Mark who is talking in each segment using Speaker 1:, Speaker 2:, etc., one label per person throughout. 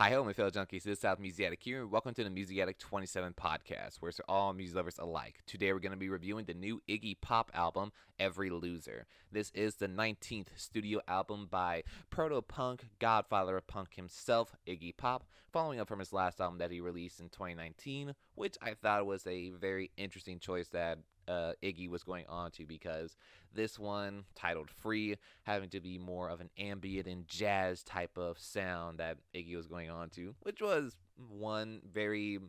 Speaker 1: Hi, hello, my fellow junkies. This is South Music Addict here. Welcome to the Music Addict 27 podcast, where it's all music lovers alike. Today, we're going to be reviewing the new Iggy Pop album, Every Loser. This is the 19th studio album by proto punk, godfather of punk himself, Iggy Pop, following up from his last album that he released in 2019, which I thought was a very interesting choice that uh, Iggy was going on to because this one, titled Free, having to be more of an ambient and jazz type of sound that Iggy was going on to, which was one very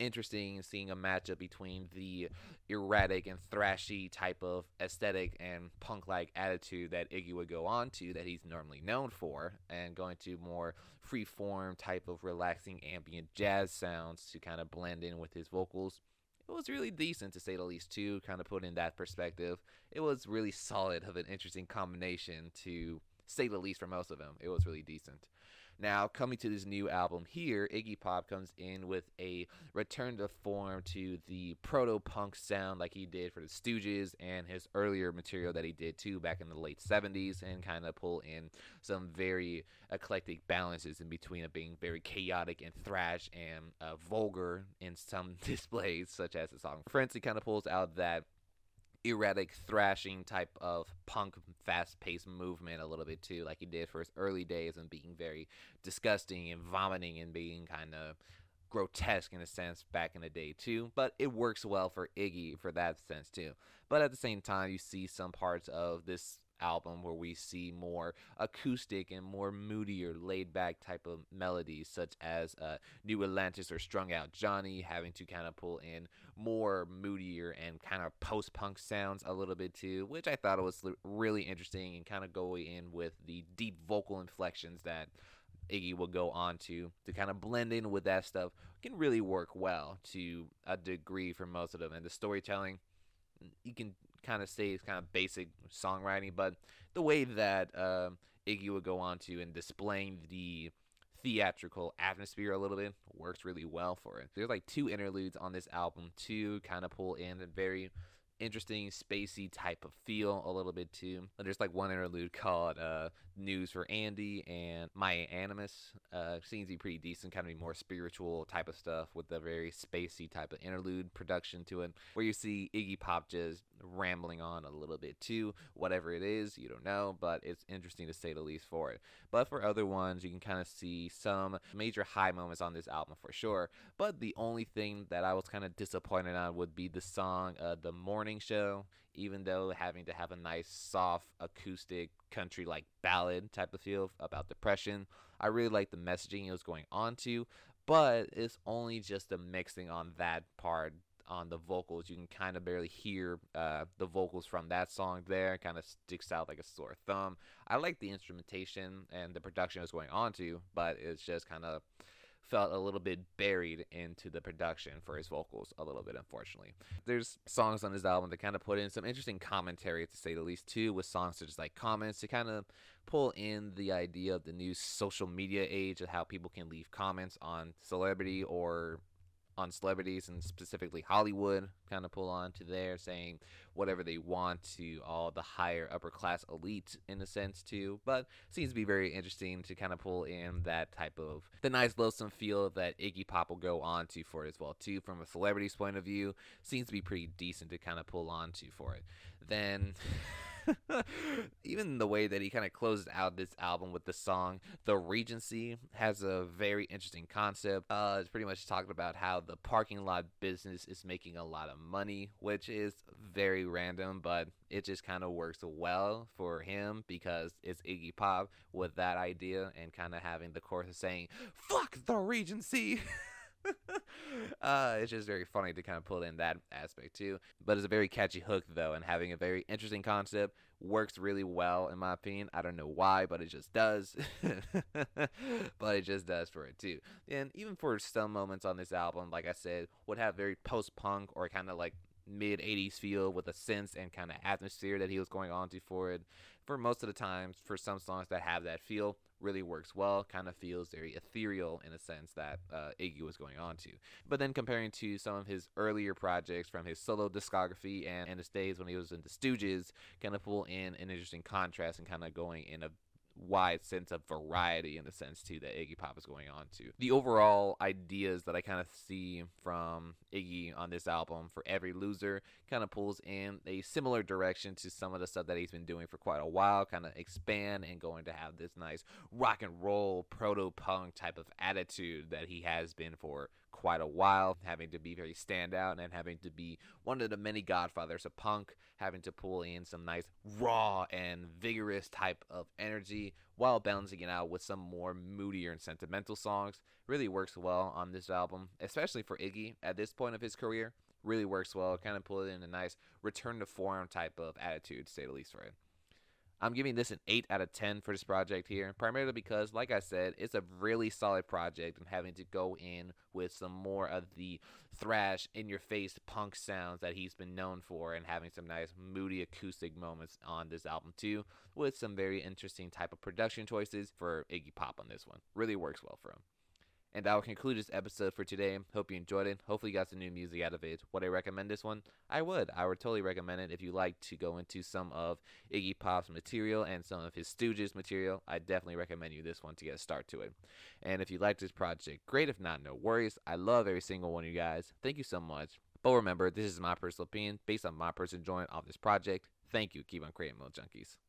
Speaker 1: interesting seeing a matchup between the erratic and thrashy type of aesthetic and punk like attitude that Iggy would go on to that he's normally known for and going to more free form type of relaxing ambient jazz sounds to kind of blend in with his vocals it was really decent to say the least too kind of put in that perspective. It was really solid of an interesting combination to say the least for most of them it was really decent now coming to this new album here iggy pop comes in with a return to form to the proto-punk sound like he did for the stooges and his earlier material that he did too back in the late 70s and kind of pull in some very eclectic balances in between of being very chaotic and thrash and uh, vulgar in some displays such as the song frenzy kind of pulls out that erratic thrashing type of punk fast paced movement a little bit too, like he did for his early days and being very disgusting and vomiting and being kind of grotesque in a sense back in the day too. But it works well for Iggy for that sense too. But at the same time, you see some parts of this album where we see more acoustic and more moodier, laid back type of melodies, such as uh, New Atlantis or Strung Out Johnny, having to kind of pull in more moodier and kind of post punk sounds a little bit too, which I thought was really interesting and kind of going in with the deep vocal inflections that Iggy will go on to to kind of blend in with that stuff can really work well to a degree for most of them. And the storytelling, you can kind of say it's kind of basic songwriting, but the way that um, Iggy would go on to and displaying the theatrical atmosphere a little bit works really well for it. There's like two interludes on this album to kind of pull in a very interesting spacey type of feel a little bit too. There's like one interlude called uh, "News for Andy" and "My Animus." Uh, seems to be pretty decent, kind of be more spiritual type of stuff with a very spacey type of interlude production to it, where you see Iggy Pop just rambling on a little bit too. Whatever it is, you don't know, but it's interesting to say the least for it. But for other ones, you can kind of see some major high moments on this album for sure. But the only thing that I was kind of disappointed on would be the song uh, "The Morning Show." Even though having to have a nice, soft, acoustic, country like ballad type of feel about depression, I really like the messaging it was going on to. But it's only just the mixing on that part on the vocals. You can kind of barely hear uh, the vocals from that song there. Kind of sticks out like a sore thumb. I like the instrumentation and the production it was going on to, but it's just kind of felt a little bit buried into the production for his vocals a little bit unfortunately there's songs on his album that kind of put in some interesting commentary to say the least too with songs such as like comments to kind of pull in the idea of the new social media age of how people can leave comments on celebrity or on celebrities and specifically Hollywood kind of pull on to there saying whatever they want to all the higher upper class elite in a sense too but seems to be very interesting to kind of pull in that type of the nice loathsome feel that Iggy Pop will go on to for it as well too from a celebrity's point of view seems to be pretty decent to kind of pull on to for it. Then even the way that he kind of closes out this album with the song The Regency has a very interesting concept. Uh, it's pretty much talking about how the parking lot business is making a lot of money, which is very random, but it just kind of works well for him because it's Iggy Pop with that idea and kind of having the chorus saying, Fuck the Regency! uh, it's just very funny to kind of pull in that aspect too. But it's a very catchy hook though, and having a very interesting concept works really well in my opinion. I don't know why, but it just does. but it just does for it too. And even for some moments on this album, like I said, would have very post punk or kind of like mid 80s feel with a sense and kind of atmosphere that he was going on to for it. For most of the times, for some songs that have that feel, really works well. Kind of feels very ethereal in a sense that uh, Iggy was going on to. But then comparing to some of his earlier projects from his solo discography and, and his days when he was in the Stooges, kind of pull in an interesting contrast and kind of going in a wide sense of variety in the sense too that Iggy Pop is going on to. The overall ideas that I kind of see from Iggy on this album for every loser kind of pulls in a similar direction to some of the stuff that he's been doing for quite a while, kind of expand and going to have this nice rock and roll proto punk type of attitude that he has been for quite a while, having to be very standout and having to be one of the many godfathers of punk, having to pull in some nice raw and vigorous type of energy while balancing it out with some more moodier and sentimental songs. Really works well on this album, especially for Iggy at this point of his career. Really works well, kind of pulling in a nice return to form type of attitude, to say the least, for it. I'm giving this an 8 out of 10 for this project here, primarily because, like I said, it's a really solid project and having to go in with some more of the thrash, in your face punk sounds that he's been known for and having some nice moody acoustic moments on this album too, with some very interesting type of production choices for Iggy Pop on this one. Really works well for him. And that will conclude this episode for today. Hope you enjoyed it. Hopefully, you got some new music out of it. Would I recommend this one? I would. I would totally recommend it if you like to go into some of Iggy Pop's material and some of his Stooges material. I definitely recommend you this one to get a start to it. And if you like this project, great. If not, no worries. I love every single one of you guys. Thank you so much. But remember, this is my personal opinion based on my personal enjoyment of this project. Thank you. Keep on creating Mill Junkies.